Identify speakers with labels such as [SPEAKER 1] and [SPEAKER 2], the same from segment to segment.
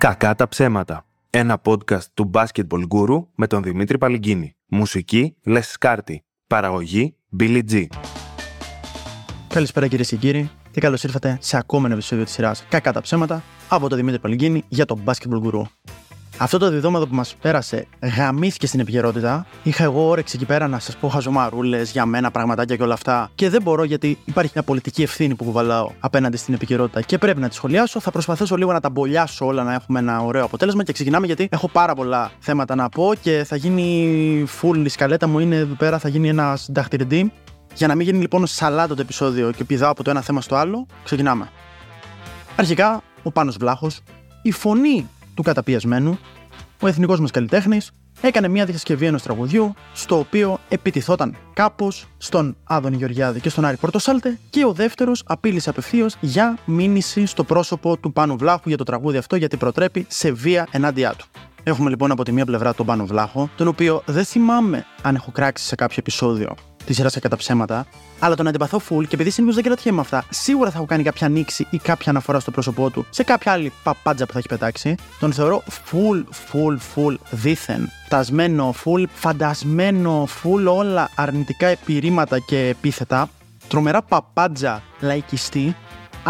[SPEAKER 1] Κακά τα ψέματα. Ένα podcast του Basketball Guru με τον Δημήτρη Παλυγκίνη. Μουσική Les Σκάρτη. Παραγωγή Billy G.
[SPEAKER 2] Καλησπέρα κυρίε και κύριοι και καλώς ήρθατε σε ακόμα ένα επεισόδιο της σειράς Κακά τα ψέματα από τον Δημήτρη Παλυγκίνη για το Basketball Guru. Αυτό το διδόματο που μας πέρασε γαμήθηκε στην επικαιρότητα. Είχα εγώ όρεξη εκεί πέρα να σας πω χαζομαρούλες για μένα, πραγματάκια και όλα αυτά. Και δεν μπορώ γιατί υπάρχει μια πολιτική ευθύνη που κουβαλάω απέναντι στην επικαιρότητα και πρέπει να τη σχολιάσω. Θα προσπαθήσω λίγο να τα μπολιάσω όλα να έχουμε ένα ωραίο αποτέλεσμα και ξεκινάμε γιατί έχω πάρα πολλά θέματα να πω και θα γίνει full η σκαλέτα μου είναι εδώ πέρα, θα γίνει ένα συνταχτηρντή. Για να μην γίνει λοιπόν σαλάτο το επεισόδιο και πηδάω από το ένα θέμα στο άλλο, ξεκινάμε. Αρχικά, ο Πάνος Βλάχος, η φωνή του καταπιεσμένου, ο εθνικός μας καλλιτέχνης έκανε μια διασκευή ενός τραγουδιού, στο οποίο επιτιθόταν κάπως στον Άδωνη Γεωργιάδη και στον Άρη Πορτοσάλτε και ο δεύτερος απείλησε απευθείω για μήνυση στο πρόσωπο του Πάνου Βλάχου για το τραγούδι αυτό, γιατί προτρέπει σε βία ενάντια του. Έχουμε λοιπόν από τη μία πλευρά τον Πάνο Βλάχο, τον οποίο δεν θυμάμαι αν έχω κράξει σε κάποιο επεισόδιο τη σειρά κατά ψέματα, αλλά τον αντιπαθώ full και επειδή συνήθως δεν κρατιέμαι με αυτά, σίγουρα θα έχω κάνει κάποια ανοίξη ή κάποια αναφορά στο πρόσωπό του σε κάποια άλλη παπάντζα που θα έχει πετάξει. Τον θεωρώ full, full, full δίθεν. Φτασμένο, full, φαντασμένο, full όλα αρνητικά επιρρήματα και επίθετα. Τρομερά παπάντζα λαϊκιστή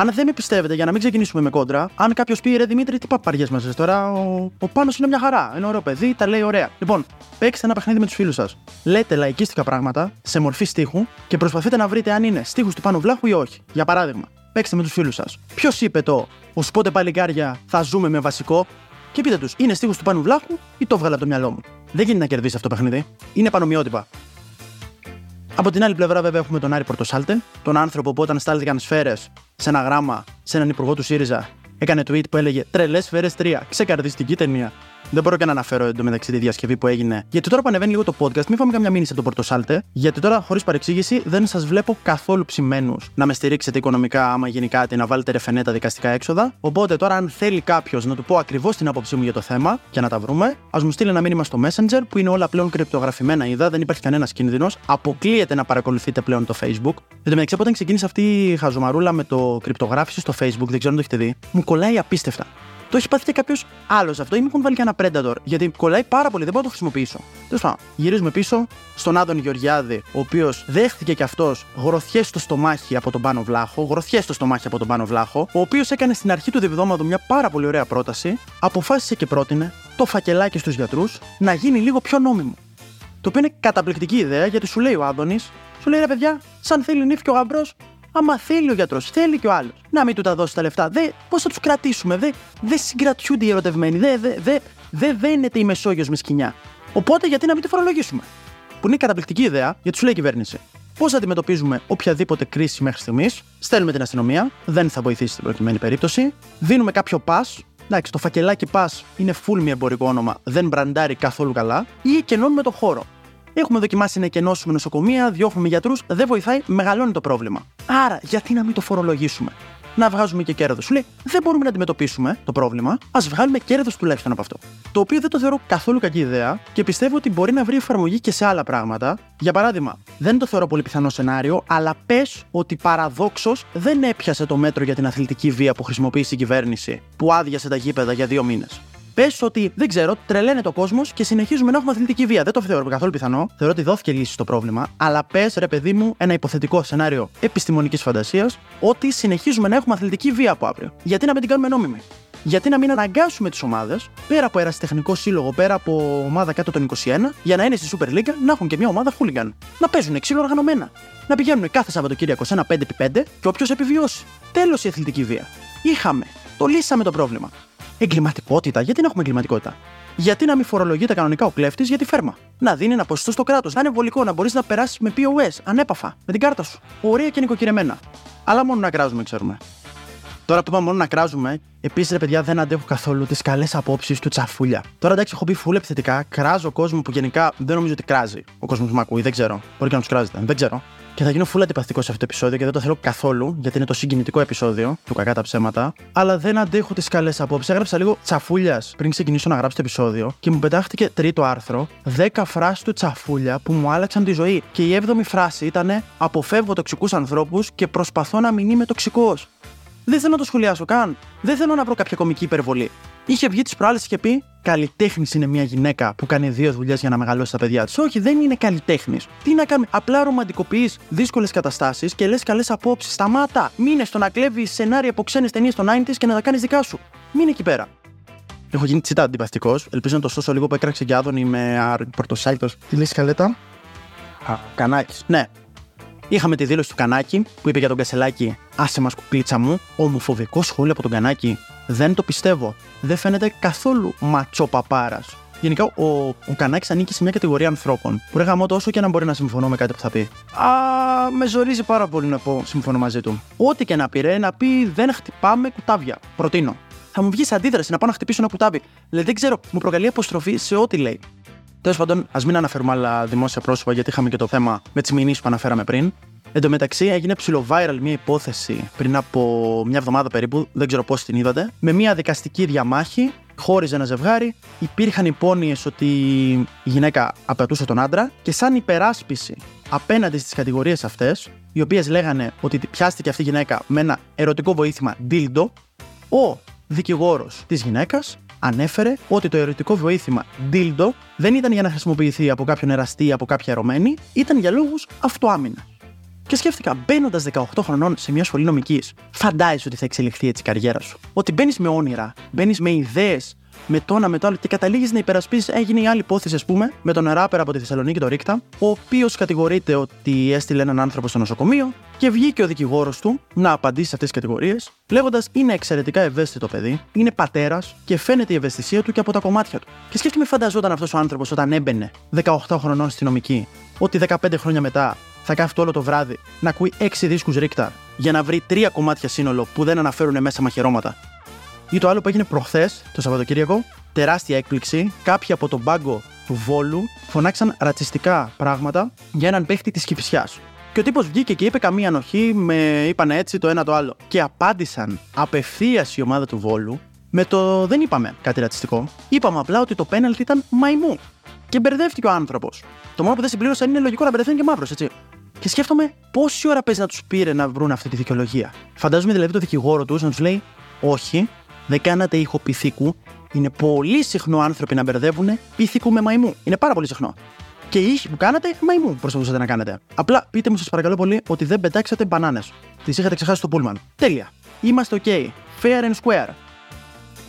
[SPEAKER 2] αν δεν με πιστεύετε, για να μην ξεκινήσουμε με κόντρα, αν κάποιος πει ρε Δημήτρη, τι παπαριές μας τώρα, ο, ο Πάνος είναι μια χαρά. Είναι ωραίο παιδί, τα λέει ωραία. Λοιπόν, παίξτε ένα παιχνίδι με τους φίλους σας. Λέτε λαϊκίστικα πράγματα σε μορφή στίχου και προσπαθείτε να βρείτε αν είναι στίχους του Πάνου Βλάχου ή όχι. Για παράδειγμα, παίξτε με τους φίλους σας. Ποιος είπε το Ω πότε παλικάρια θα ζούμε με βασικό και πείτε τους, είναι στίχου του Πάνου Βλάχου ή το βγάλα από το μυαλό μου. Δεν γίνεται να κερδίσει αυτό το παιχνίδι. Είναι πανομοιότυπα. Από την άλλη πλευρά, βέβαια, έχουμε τον Άρη Πορτοσάλτε, τον άνθρωπο που όταν στάλθηκαν σφαίρες σε ένα γράμμα σε έναν υπουργό του ΣΥΡΙΖΑ, έκανε tweet που έλεγε Τρελές σφαίρες 3. Ξεκαρδιστική ταινία. Δεν μπορώ και να αναφέρω εντωμεταξύ τη διασκευή που έγινε. Γιατί τώρα που ανεβαίνει λίγο το podcast, μην φάμε καμιά μήνυση από τον Πορτοσάλτε. Γιατί τώρα, χωρίς παρεξήγηση, δεν σας βλέπω καθόλου ψημένους να με στηρίξετε οικονομικά, άμα γίνει κάτι, να βάλετε ρεφενέτα δικαστικά έξοδα. Οπότε τώρα, αν θέλει κάποιος να του πω ακριβώς την άποψή μου για το θέμα και να τα βρούμε, ας μου στείλει ένα μήνυμα στο Messenger που είναι όλα πλέον κρυπτογραφημένα είδα, δεν υπάρχει κανένας κίνδυνος. Αποκλείεται να παρακολουθείτε πλέον το Facebook. Εν τω μεταξύ, όταν ξεκίνησε αυτή η χαζομαρούλα με το κρυπτογράφηση στο Facebook, δεν ξέρω αν το έχετε δει, μου κολλάει απίστευτα. Το έχει πάθει και κάποιος άλλος αυτό ή μου έχουν βάλει και ένα Predator. Γιατί κολλάει πάρα πολύ, δεν μπορώ να το χρησιμοποιήσω. Τέλος πάντων, γυρίζουμε πίσω στον Άδων Γεωργιάδη, ο οποίος δέχτηκε κι αυτός γροθιές στο στομάχι από τον Πάνο Βλάχο. Γροθιές στο στομάχι από τον Πάνο Βλάχο, ο οποίος έκανε στην αρχή του διβδόματο μια πάρα πολύ ωραία πρόταση. Αποφάσισε και πρότεινε το φακελάκι στους γιατρούς να γίνει λίγο πιο νόμιμο. Το οποίο είναι καταπληκτική ιδέα γιατί σου λέει ο Άδωνης, σου λέει ρε παιδιά, σαν θέλει νύφη και ο γαμπρός, Άμα θέλει ο γιατρός, θέλει και ο άλλος. Να μην του τα δώσει τα λεφτά. Δε, Πώς θα τους κρατήσουμε, δεν δε συγκρατιούνται οι ερωτευμένοι. Δεν δε, δε, δε δένεται η Μεσόγειος με σκηνιά. Οπότε γιατί να μην τη φορολογήσουμε; Που είναι καταπληκτική ιδέα γιατί σου λέει η κυβέρνηση. Πώς αντιμετωπίζουμε οποιαδήποτε κρίση μέχρι στιγμής, στέλνουμε την αστυνομία, δεν θα βοηθήσει στην προκειμένη περίπτωση, δίνουμε κάποιο pass, εντάξει, το φακελάκι pass είναι full μη εμπορικό όνομα, δεν μπραντάρει καθόλου καλά, ή εκενώνουμε το χώρο. Έχουμε δοκιμάσει να εκενώσουμε νοσοκομεία, διώχνουμε γιατρούς, δεν βοηθάει, μεγαλώνει το πρόβλημα. Άρα, γιατί να μην το φορολογήσουμε; Να βγάζουμε και κέρδος. Σου λέει, δεν μπορούμε να αντιμετωπίσουμε το πρόβλημα, ας βγάλουμε κέρδος τουλάχιστον από αυτό. Το οποίο δεν το θεωρώ καθόλου κακή ιδέα και πιστεύω ότι μπορεί να βρει εφαρμογή και σε άλλα πράγματα. Για παράδειγμα, δεν το θεωρώ πολύ πιθανό σενάριο, αλλά πες ότι παραδόξως δεν έπιασε το μέτρο για την αθλητική βία που χρησιμοποίησε η κυβέρνηση, που άδειασε τα γήπεδα για δύο μήνες. Πες ότι δεν ξέρω, τρελαίνεται ο κόσμος και συνεχίζουμε να έχουμε αθλητική βία. Δεν το θεωρώ καθόλου πιθανό. Θεωρώ ότι δόθηκε λύση στο πρόβλημα. Αλλά πες, ρε παιδί μου, ένα υποθετικό σενάριο επιστημονικής φαντασίας ότι συνεχίζουμε να έχουμε αθλητική βία από αύριο. Γιατί να μην την κάνουμε νόμιμη; Γιατί να μην αναγκάσουμε τις ομάδες, πέρα από ερασιτεχνικό σύλλογο, πέρα από ομάδα κάτω των 21, για να είναι στη Super League, να έχουν και μια ομάδα hooligan. Να παίζουν ξύλο οργανωμένα. Να πηγαίνουν κάθε Σαββατοκύριακο σε ένα 5x5 και όποιος επιβιώσει. Τέλος η αθλητική βία. Είχαμε. Το λύσαμε το πρόβλημα. Εγκληματικότητα. Γιατί να έχουμε εγκληματικότητα; Γιατί να μην φορολογείται κανονικά ο κλέφτης για τη φέρμα. Να δίνει ένα ποσοστό στο κράτος. Να είναι βολικό, να μπορείς να περάσεις με POS, ανέπαφα, με την κάρτα σου. Ωραία και νοικοκυρεμένα. Αλλά μόνο να κράζουμε, ξέρουμε. Τώρα που είπαμε μόνο να κράζουμε, επίσης ρε παιδιά δεν αντέχω καθόλου τις καλές απόψεις του τσαφούλια. Τώρα εντάξει, έχω πει φούλε επιθετικά, κράζω κόσμο που γενικά δεν νομίζω ότι κράζει. Ο κόσμος που με ακούει, δεν ξέρω. Μπορεί και να τους κράζεται, δεν ξέρω. Και θα γίνω φούλα αντιπαθητικός σε αυτό το επεισόδιο και δεν το θέλω καθόλου, γιατί είναι το συγκινητικό επεισόδιο του κακά τα ψέματα. Αλλά δεν αντέχω τις καλές απόψεις. Έγραψα λίγο τσαφούλιας πριν ξεκινήσω να γράψω το επεισόδιο και μου πετάχτηκε τρίτο άρθρο, 10 φράσει του τσαφούλια που μου άλλαξαν τη ζωή. Και η έβδομη φράση ήταν Αποφεύγω τοξικούς ανθρώπους και προσπαθώ να μην είμαι τοξικός. Δεν θέλω να το σχολιάσω καν. Δεν θέλω να βρω κάποια κομική υπερβολή. Είχε βγει τι προάλλε και πει Καλλιτέχνης είναι μια γυναίκα που κάνει δύο δουλειές για να μεγαλώσει τα παιδιά της. Όχι, δεν είναι καλλιτέχνης. Τι να κάνει, απλά ρομαντικοποιείς δύσκολες καταστάσεις και λες καλές απόψεις. Σταμάτα! Μείνε στο να κλέβεις σενάρια από ξένες ταινίες των 90 και να τα κάνεις δικά σου. Μείνε εκεί πέρα. Έχω γίνει τσίτα αντιπαστικό. Ελπίζω να το σώσω λίγο που έκραξε και άδωνη με πορτοσάιτο. Τι λέει σκαλέτα. Α, κανάκι. Ναι. Είχαμε τη δήλωση του Κανάκη που είπε για τον Κασελάκη Άσε μας κουπίτσα μου. Ομοφοβικό σχόλιο από τον Κανάκη. Δεν το πιστεύω. Δεν φαίνεται καθόλου ματσό παπάρας. Γενικά, ο, ο Κανάκης ανήκει σε μια κατηγορία ανθρώπων που ρε όσο και να μπορεί να συμφωνώ με κάτι που θα πει. Α, με ζορίζει πάρα πολύ να πω συμφωνώ μαζί του. Ό,τι και να πει, ρε, να πει δεν χτυπάμε κουτάβια. Προτείνω θα μου βγεις σε αντίδραση να πάω να χτυπήσω ένα κουτάβι. Δηλαδή δεν ξέρω, μου προκαλεί αποστροφή σε ό,τι λέει. Τέλος πάντων, ας μην αναφέρουμε άλλα δημόσια πρόσωπα, γιατί είχαμε και το θέμα με τις μηνύσεις που αναφέραμε πριν. Εν τω μεταξύ, έγινε ψηλό viral μια υπόθεση πριν από μια εβδομάδα περίπου, δεν ξέρω πώς την είδατε, με μια δικαστική διαμάχη. Χώριζε ένα ζευγάρι, υπήρχαν υπόνοιες ότι η γυναίκα απαιτούσε τον άντρα και σαν υπεράσπιση απέναντι στις κατηγορίες αυτές, οι οποίες λέγανε ότι πιάστηκε αυτή η γυναίκα με ένα ερωτικό βοήθημα dildo, ο δικηγόρος της γυναίκας ανέφερε ότι το ερωτικό βοήθημα dildo δεν ήταν για να χρησιμοποιηθεί από κάποιον εραστή ή από κάποια ερωμένη, ήταν για λόγους αυτοάμυνα. Και σκέφτηκα, μπαίνοντας 18 χρονών σε μια σχολή νομικής, φαντάζεσαι ότι θα εξελιχθεί έτσι η καριέρα σου. Ότι μπαίνεις με όνειρα, μπαίνεις με ιδέες, με το ένα με το άλλο και καταλήγεις να υπερασπίσει. Έγινε η άλλη υπόθεση, ας πούμε, με τον ράπερ από τη Θεσσαλονίκη, τον Ρίκτα, ο οποίος κατηγορείται ότι έστειλε έναν άνθρωπο στο νοσοκομείο και βγήκε ο δικηγόρος του να απαντήσει σε αυτές τις κατηγορίες, λέγοντας είναι εξαιρετικά ευαίσθητο παιδί, είναι πατέρας και φαίνεται η ευαισθησία του και από τα κομμάτια του. Και σκέφτομαι, φανταζόταν αυτός ο άνθρωπος όταν έμπαινε 18 χρονών στη νομική, ότι 15 χρόνια μετά θα κάθεται όλο το βράδυ να ακούει 6 δίσκους ρίκτα για να βρει τρία κομμάτια σύνολο που δεν αναφέρουν μέσα μαχαιρώματα ή το άλλο που έγινε προχθές, το Σαββατοκύριακο, τεράστια έκπληξη. Κάποιοι από τον πάγκο του Βόλου φωνάξαν ρατσιστικά πράγματα για έναν παίχτη της Κυφυσιά. Και ο τύπος βγήκε και είπε καμία ανοχή, με είπαν έτσι το ένα το άλλο. Και απάντησαν απευθείας η ομάδα του Βόλου με το δεν είπαμε κάτι ρατσιστικό. Είπαμε απλά ότι το πέναλτι ήταν μαϊμού. Και μπερδεύτηκε ο άνθρωπος. Το μόνο που δεν συμπλήρωσαν είναι λογικό να μπερδεύει και μαύρος, έτσι. Και σκέφτομαι πόση ώρα παίζει να τους πήρε να βρουν αυτή τη δικαιολογία. Φαντάζομαι δηλαδή το δικηγόρο τους να τους λέει: Όχι, δεν κάνατε ήχο πυθίκου. Είναι πολύ συχνό άνθρωποι να μπερδεύουν πυθίκου με μαϊμού. Είναι πάρα πολύ συχνό. Και οι ήχοι που κάνατε, μαϊμού προσπαθούσατε να κάνετε. Απλά πείτε μου, σας παρακαλώ πολύ, ότι δεν πετάξατε μπανάνες. Τις είχατε ξεχάσει στο πούλμαν. Τέλεια. Είμαστε OK. Fair and square.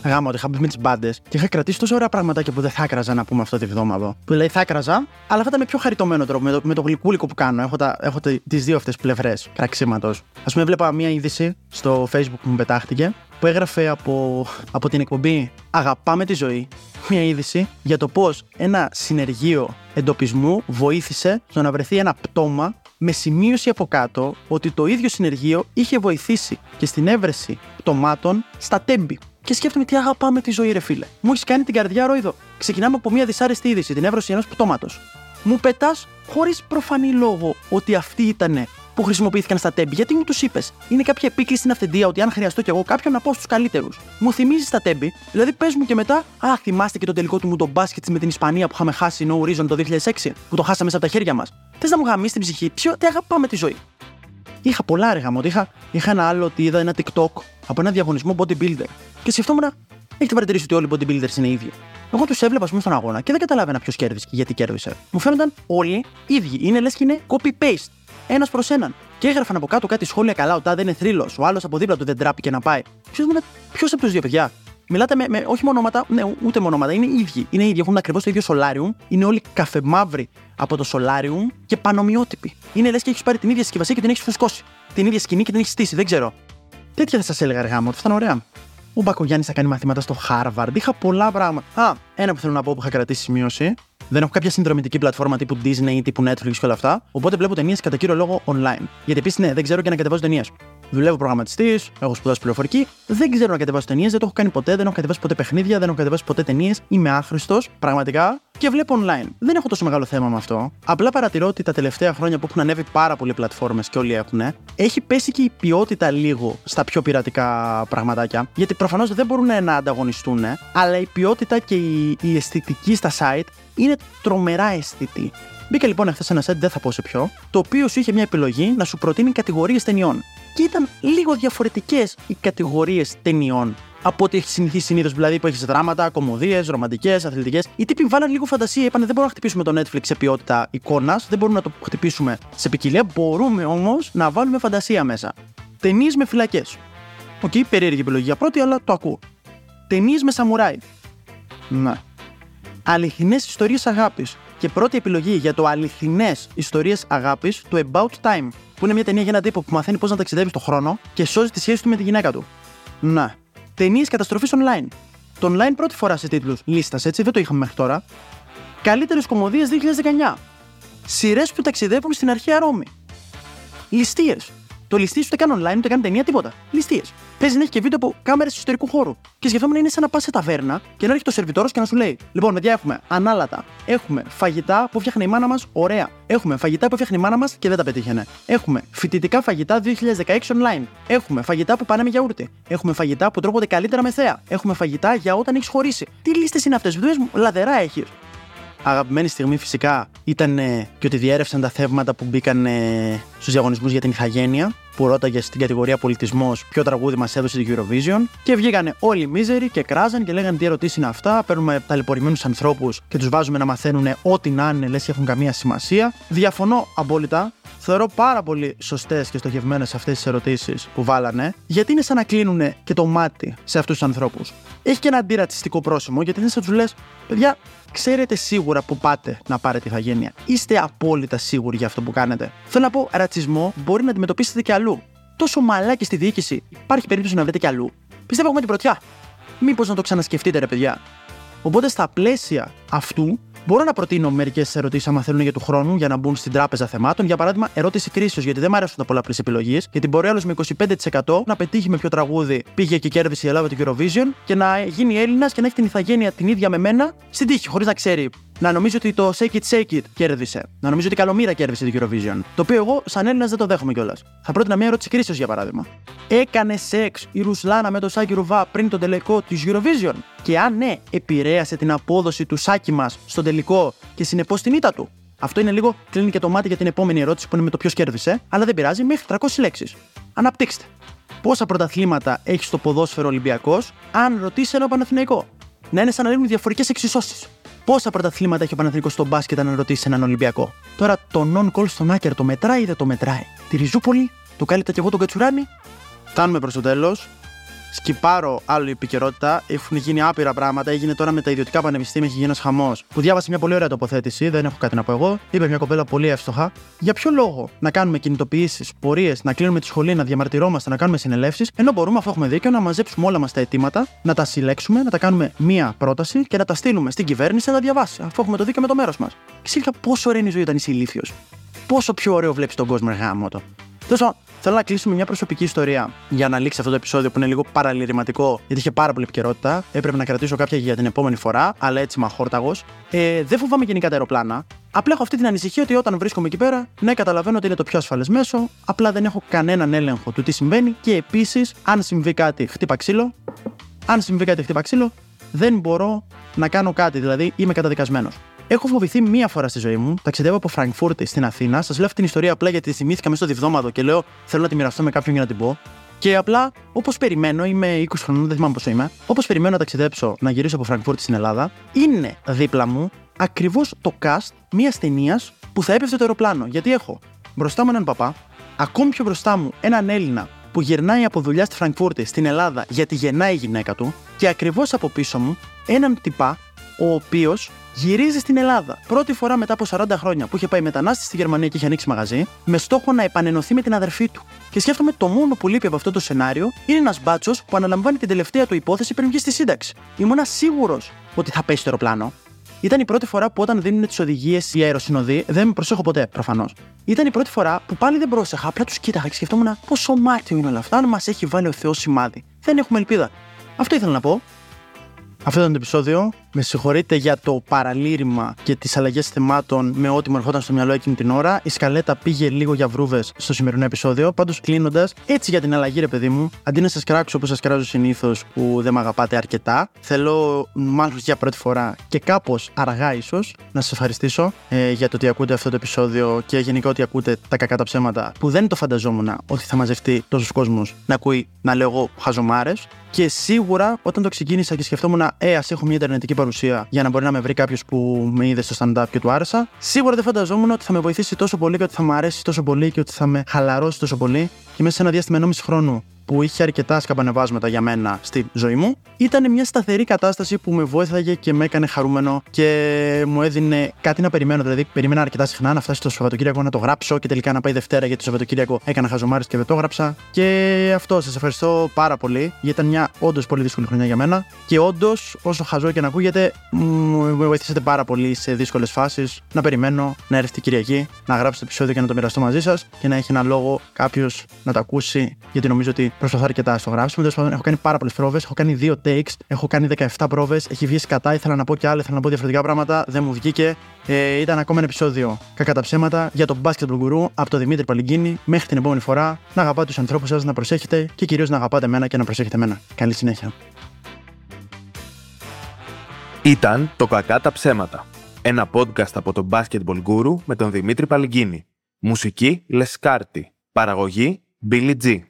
[SPEAKER 2] Γάμα ότι είχα μπει με τις μπάντες και είχα κρατήσει τόσο ωραία πραγματάκια που δεν θα έκραζα να πούμε αυτό τη βδόμαδο. Που λέει θα έκραζα, αλλά θα ήταν με πιο χαριτωμένο τρόπο, με το, με το γλυκούλικο που κάνω. Έχω, τα, έχω τις δύο αυτές πλευρές κραξίματος. Α πούμε, βλέπα μία είδηση στο Facebook που μου πετάχτηκε που έγραφε από, από την εκπομπή Αγαπάμε τη ζωή, μια είδηση για το πώς ένα συνεργείο εντοπισμού βοήθησε στο να βρεθεί ένα πτώμα με σημείωση από κάτω ότι το ίδιο συνεργείο είχε βοηθήσει και στην έβρεση πτωμάτων στα τέμπη. Και σκέφτομαι τι αγαπάμε τη ζωή, ρε φίλε. Μου έχεις κάνει την καρδιά ρόιδο. Ξεκινάμε από μια δυσάρεστη είδηση, την έβρεση ενός πτώματος. Μου πετάς χωρίς προφανή λόγο ότι αυτή ήταν που χρησιμοποιήθηκαν στα τέμπη. Γιατί μου τους είπες, Είναι κάποια επίκληση στην αυθεντία ότι αν χρειαστώ κι εγώ κάποιον να πω στους καλύτερους. Μου θυμίζει τα τέμπη, δηλαδή πες μου και μετά, Α, θυμάστε και το τελικό του μου τον μπάσκετ με την Ισπανία που είχαμε χάσει no reason το 2006, που το χάσαμε μέσα από τα χέρια μας. Θες να μου γαμίσει την ψυχή, ποιο, τι αγαπάμε τη ζωή. Είχα πολλά έργα μου, είχα, είχα ένα άλλο ότι είδα ένα TikTok από ένα διαγωνισμό bodybuilder. Και σκεφτόμουν, έχετε παρατηρήσει ότι όλοι οι bodybuilders είναι ίδιοι. Εγώ τους έβλεπα, πούμε, στον αγώνα και δεν καταλάβαινα ποιος κέρδισε και γιατί κέρδισε. Μου φαίνονταν όλοι ίδιοι. Είναι λες και είναι copy-paste ένας προς έναν. Και έγραφαν από κάτω κάτι σχόλια καλά, ο τάδε είναι θρύλος, ο άλλος από δίπλα του δεν τράπηκε να πάει. Ποιος από τους δύο παιδιά; Μιλάτε με, με όχι μονόματα, ναι, ούτε μονόματα, είναι ίδιοι. Είναι ίδιοι, έχουν ακριβώς το ίδιο σολάριουμ, είναι όλοι καφεμαύροι από το σολάριουμ και πανομοιότυποι. Είναι λες και έχεις πάρει την ίδια συσκευασία και την έχεις φουσκώσει. Την ίδια σκηνή και την έχεις στήσει, δεν ξέρω. Τέτοια θα σας έλεγα αργά μου, ότι θα ήταν ωραία. Ο Μπακογιάννης θα κάνει μαθήματα στο Harvard. Είχα πολλά πράγματα. Α, ένα που θέλω να πω που είχα κρατήσει σημείωση δεν έχω κάποια συνδρομητική πλατφόρμα τύπου Disney, τύπου Netflix και όλα αυτά. Οπότε βλέπω ταινίες κατά κύριο λόγο online. Γιατί επίσης, ναι, δεν ξέρω και να κατεβάζω ταινίες. Δουλεύω προγραμματιστής, έχω σπουδάσει πληροφορική, δεν ξέρω να κατεβάσω ταινίες, δεν το έχω κάνει ποτέ, δεν έχω κατεβάσει ποτέ παιχνίδια, δεν έχω κατεβάσει ποτέ ταινίες, είμαι άχρηστος, πραγματικά, και βλέπω online. Δεν έχω τόσο μεγάλο θέμα με αυτό. Απλά παρατηρώ ότι τα τελευταία χρόνια που έχουν ανέβει πάρα πολλοί πλατφόρμες και όλοι έχουν, έχει πέσει και η ποιότητα λίγο στα πιο πειρατικά πραγματάκια. Γιατί προφανώς δεν μπορούν να ανταγωνιστούν, αλλά η ποιότητα και η, η αισθητική στα site είναι τρομερά αισθητή. Μπήκα λοιπόν εχθές σε ένα set, δεν θα πω σε ποιο, το οποίο σου είχε μια επιλογή να σου προτείνει κατηγορίες ταινιών. Και ήταν λίγο διαφορετικές οι κατηγορίες ταινιών. Από ό,τι έχει συνηθίσει συνήθως. Δηλαδή που έχεις δράματα, κομμωδίες, ρομαντικές, αθλητικές. Οι τύποι βάλαν λίγο φαντασία. Είπαν δεν μπορούμε να χτυπήσουμε το Netflix σε ποιότητα εικόνας, δεν μπορούμε να το χτυπήσουμε σε ποικιλία. Μπορούμε όμως να βάλουμε φαντασία μέσα. Ταινίες με φυλακές. OK, okay, περίεργη επιλογή για πρώτη, αλλά το ακούω. Ταινίες με σαμουράι. Ναι. Αληθινές ιστορίες αγάπης. Και πρώτη επιλογή για το αληθινές ιστορίες αγάπης του About Time. Που είναι μια ταινία για έναν τύπο που μαθαίνει πώς να ταξιδεύει στον χρόνο και σώζει τη σχέση του με τη γυναίκα του. Ναι. Ταινίες καταστροφής online. Το online πρώτη φορά σε τίτλους λίστας, έτσι, δεν το είχαμε μέχρι τώρα. Καλύτερες κωμωδίες 2019. Σειρές που ταξιδεύουν στην αρχαία Ρώμη. Ληστείες. Το ληστείο ούτε καν online, ούτε καν ταινία, τίποτα. Ληστείες. Παίζει να έχει και βίντεο από κάμερες ιστορικού χώρου. Και σκεφτόμουν είναι σαν να πας σε ταβέρνα και να έρχεται ο σερβιτόρος και να σου λέει: Λοιπόν, παιδιά, έχουμε ανάλατα. Έχουμε φαγητά που φτιάχνει η μάνα μας, ωραία. Έχουμε φαγητά που φτιάχνει η μάνα μας και δεν τα πετύχαινε. Έχουμε φοιτητικά φαγητά 2016 online. Έχουμε φαγητά που πάνε με γιαούρτι. Έχουμε φαγητά που τρώγονται καλύτερα με θέα. Έχουμε φαγητά για όταν έχεις χωρίσει. Τι λίστες είναι αυτές, δουλειέ μου, λαδερά έχεις αγαπημένη στιγμή φυσικά ήταν ε, και ότι διέρευσαν τα θεύματα που μπήκαν ε, στους διαγωνισμούς για την ηθαγένεια, που ρώταγε στην κατηγορία πολιτισμός ποιο τραγούδι μας έδωσε την Eurovision. Και βγήκανε όλοι μίζεροι και κράζαν και λέγανε τι ερωτήσεις είναι αυτά. Παίρνουμε ταλαιπωρημένους ανθρώπους και τους βάζουμε να μαθαίνουν ό,τι να είναι, λες και έχουν καμία σημασία. Διαφωνώ απόλυτα. Θεωρώ πάρα πολύ σωστές και στοχευμένες αυτές τις ερωτήσεις που βάλανε, γιατί είναι σαν να κλείνουν και το μάτι σε αυτούς τους ανθρώπους. Έχει και ένα αντιρατσιστικό πρόσημο, γιατί είναι σαν τους λες, παιδιά, ξέρετε σίγουρα που πάτε να πάρετε ηθαγένεια. Είστε απόλυτα σίγουροι για αυτό που κάνετε. Θέλω να πω, ρατσισμό μπορεί να αντιμετωπίσετε και αλλού. Τόσο μαλάκι στη διοίκηση, υπάρχει περίπτωση να βρείτε και αλλού. Πιστεύω έχουμε την πρωτιά. Μήπως να το ξανασκεφτείτε, ρε παιδιά. Οπότε στα πλαίσια αυτού Μπορώ να προτείνω μερικές ερωτήσεις, άμα θέλουν για του χρόνου, για να μπουν στην τράπεζα θεμάτων. Για παράδειγμα, ερώτηση κρίσεως, γιατί δεν μου αρέσουν τα πολλαπλέ επιλογές. Γιατί μπορεί άλλος με 25% να πετύχει με ποιο τραγούδι πήγε και κέρδισε η Ελλάδα το Eurovision και να γίνει Έλληνας και να έχει την ηθαγένεια την ίδια με μένα στην τύχη, χωρίς να ξέρει να νομίζω ότι το Shake It Shake It κέρδισε. Να νομίζω ότι η Καλομήρα κέρδισε την Eurovision. Το οποίο εγώ, σαν Έλληνας, δεν το δέχομαι κιόλας. Θα πρότεινα μια ερώτηση κρίσεω για παράδειγμα. Έκανε σεξ η Ρουσλάνα με το Σάκη Ρουβά πριν τον τελικό της Eurovision; Και αν ναι, επηρέασε την απόδοση του Σάκη μας στον τελικό και συνεπώς την ήττα του; Αυτό είναι λίγο κλείνει και το μάτι για την επόμενη ερώτηση που είναι με το ποιος κέρδισε, αλλά δεν πειράζει, μέχρι 300 λέξεις. Αναπτύξτε. Πόσα πρωταθλήματα έχει στο ποδόσφαιρο Ολυμπιακός, αν ρωτήσει ένα Παναθηναϊκό; Να είναι σαν να λύνουν διαφορετικές εξισώσεις. Πόσα πρωταθλήματα έχει ο Παναθηνικό στο μπάσκετ αν ρωτήσεις έναν Ολυμπιακό; Τώρα το non-call στον Άκερ το μετράει ή δεν το μετράει; Τη Ριζούπολη, το κάλυπτα και εγώ τον Κατσουράνη. Φτάνουμε προς το τέλος σκυπάρω άλλη επικαιρότητα. Έχουν γίνει άπειρα πράγματα. Έγινε τώρα με τα ιδιωτικά πανεπιστήμια, έχει γίνει ένα χαμός. Που διάβασε μια πολύ ωραία τοποθέτηση, δεν έχω κάτι να πω εγώ. Είπε μια κοπέλα πολύ εύστοχα. Για ποιο λόγο να κάνουμε κινητοποιήσεις, πορείες, να κλείνουμε τη σχολή, να διαμαρτυρόμαστε, να κάνουμε συνελεύσεις, ενώ μπορούμε, αφού έχουμε δίκιο, να μαζέψουμε όλα μας τα αιτήματα, να τα συλλέξουμε, να τα κάνουμε μία πρόταση και να τα στείλουμε στην κυβέρνηση να τα διαβάσει, αφού έχουμε το δίκιο με το μέρος μας. Και πόσο ωραία είναι η ζωή όταν είσαι ηλίθιος. Πόσο πιο ωραίο βλέπεις τον κόσμο, εργάμο το. Τόσο Θέλω να κλείσουμε μια προσωπική ιστορία για να λήξει αυτό το επεισόδιο που είναι λίγο παραλυρηματικό, γιατί είχε πάρα πολύ επικαιρότητα. Έπρεπε να κρατήσω κάποια για την επόμενη φορά, αλλά έτσι είμαι αχόρταγος. Ε, δεν φοβάμαι γενικά τα αεροπλάνα. Απλά έχω αυτή την ανησυχία ότι όταν βρίσκομαι εκεί πέρα, ναι, καταλαβαίνω ότι είναι το πιο ασφαλές μέσο, απλά δεν έχω κανέναν έλεγχο του τι συμβαίνει και επίσης, αν συμβεί κάτι, χτύπα ξύλο. Αν συμβεί κάτι, χτύπα ξύλο, δεν μπορώ να κάνω κάτι, δηλαδή είμαι καταδικασμένος. Έχω φοβηθεί μία φορά στη ζωή μου. Ταξιδεύω από Φραγκφούρτη στην Αθήνα. Σας λέω αυτή την ιστορία απλά γιατί θυμήθηκα μέσα στο διβδόματο και λέω θέλω να τη μοιραστώ με κάποιον για να την πω. Και απλά, όπως περιμένω, είμαι 20 χρονών, δεν θυμάμαι πόσο είμαι. Όπως περιμένω να ταξιδέψω να γυρίσω από Φραγκφούρτη στην Ελλάδα, είναι δίπλα μου ακριβώς το cast μιας ταινίας που θα έπεφτε το αεροπλάνο. Γιατί έχω μπροστά μου έναν παπά, ακόμη πιο μπροστά μου έναν Έλληνα που γυρνάει από δουλειά στη Φραγκφούρτη στην Ελλάδα γιατί γεννάει η γυναίκα του, και ακριβώς από πίσω μου έναν τυπά ο οποίος γυρίζει στην Ελλάδα. Πρώτη φορά μετά από 40 χρόνια που είχε πάει μετανάστη στη Γερμανία και είχε ανοίξει μαγαζί, με στόχο να επανενωθεί με την αδερφή του. Και σκέφτομαι το μόνο που λείπει από αυτό το σενάριο είναι ένας μπάτσος που αναλαμβάνει την τελευταία του υπόθεση πριν βγει στη σύνταξη. Ήμουνα σίγουρος ότι θα πέσει το αεροπλάνο. Ήταν η πρώτη φορά που όταν δίνουν τις οδηγίες οι αεροσυνοδοί, δεν με προσέχω ποτέ προφανώς. Ήταν η πρώτη φορά που πάλι δεν πρόσεχα, απλά τους κοίταγα και σκεφτόμουν πόσο μάτιο είναι όλα αυτά, αν μας έχει βάλει ο Θεός σημάδι. Δεν έχουμε ελπίδα. Αυτό ήθελα να πω. Αυτό ήταν το επεισόδιο. Με συγχωρείτε για το παραλήρημα και τις αλλαγές θεμάτων με ό,τι μου ερχόταν στο μυαλό εκείνη την ώρα. Η σκαλέτα πήγε λίγο για βρούβες στο σημερινό επεισόδιο. Πάντως, κλείνοντας, έτσι για την αλλαγή, ρε παιδί μου, αντί να σας κράξω όπως σας κράζω συνήθως που δεν με αγαπάτε αρκετά, θέλω μάλλον για πρώτη φορά και κάπως αργά ίσως να σας ευχαριστήσω ε, για το ότι ακούτε αυτό το επεισόδιο και γενικά ότι ακούτε τα κακά τα ψέματα που δεν το φανταζόμουν ότι θα μαζευτεί τόσος κόσμος να ακούει να λέω εγώ χαζομάρες. Και σίγουρα όταν το ξεκίνησα και σκεφτόμουν, ε, ας έχω μια ιντερνετική παρουσία για να μπορεί να με βρει κάποιος που με είδε στο stand-up και του άρεσα, σίγουρα δεν φανταζόμουν ότι θα με βοηθήσει τόσο πολύ και ότι θα μου αρέσει τόσο πολύ και ότι θα με χαλαρώσει τόσο πολύ. Και μέσα σε ένα διάστημα ενόμιση χρόνου που είχε αρκετά σκαμπανεβάσματα για μένα στη ζωή μου, ήταν μια σταθερή κατάσταση που με βοήθαγε και με έκανε χαρούμενο και μου έδινε κάτι να περιμένω. Δηλαδή, περίμενα αρκετά συχνά να φτάσει το Σαββατοκύριακο να το γράψω και τελικά να πάει Δευτέρα γιατί το Σαββατοκύριακο έκανα χαζομάρες και δεν το γράψα. Και αυτό, σας ευχαριστώ πάρα πολύ γιατί ήταν μια όντως πολύ δύσκολη χρονιά για μένα. Και όντως, όσο χαζό και να ακούγεται, μου βοηθήσατε πάρα πολύ σε δύσκολες φάσεις να περιμένω να έρθει την Κυριακή, να γράψω το επεισόδιο και να το μοιραστώ μαζί σας και να έχει ένα λόγο κάποιος να το ακούσει, γιατί νομίζω ότι προσπαθώ αρκετά στο γράψιμο. Τέλος πάντων, έχω κάνει πάρα πολλές πρόβες. Έχω κάνει δύο takes. Έχω κάνει 17 πρόβες. Έχει βγει κατά. Ήθελα να πω και άλλα. Ήθελα να πω διαφορετικά πράγματα. Δεν μου βγήκε. Ε, ήταν ακόμα ένα επεισόδιο κακά τα ψέματα για τον basketball guru από τον Δημήτρη Παλιγκίνη. Μέχρι την επόμενη φορά να αγαπάτε τους ανθρώπους σας, να προσέχετε και κυρίως να αγαπάτε εμένα και να προσέχετε εμένα. Καλή συνέχεια.
[SPEAKER 1] Ήταν το Κακά τα ψέματα. Ένα podcast από τον Basketball Guru με τον Δημήτρη Παλιγκίνη. Μουσική Λεσκάρτη. Παραγωγή Billy G.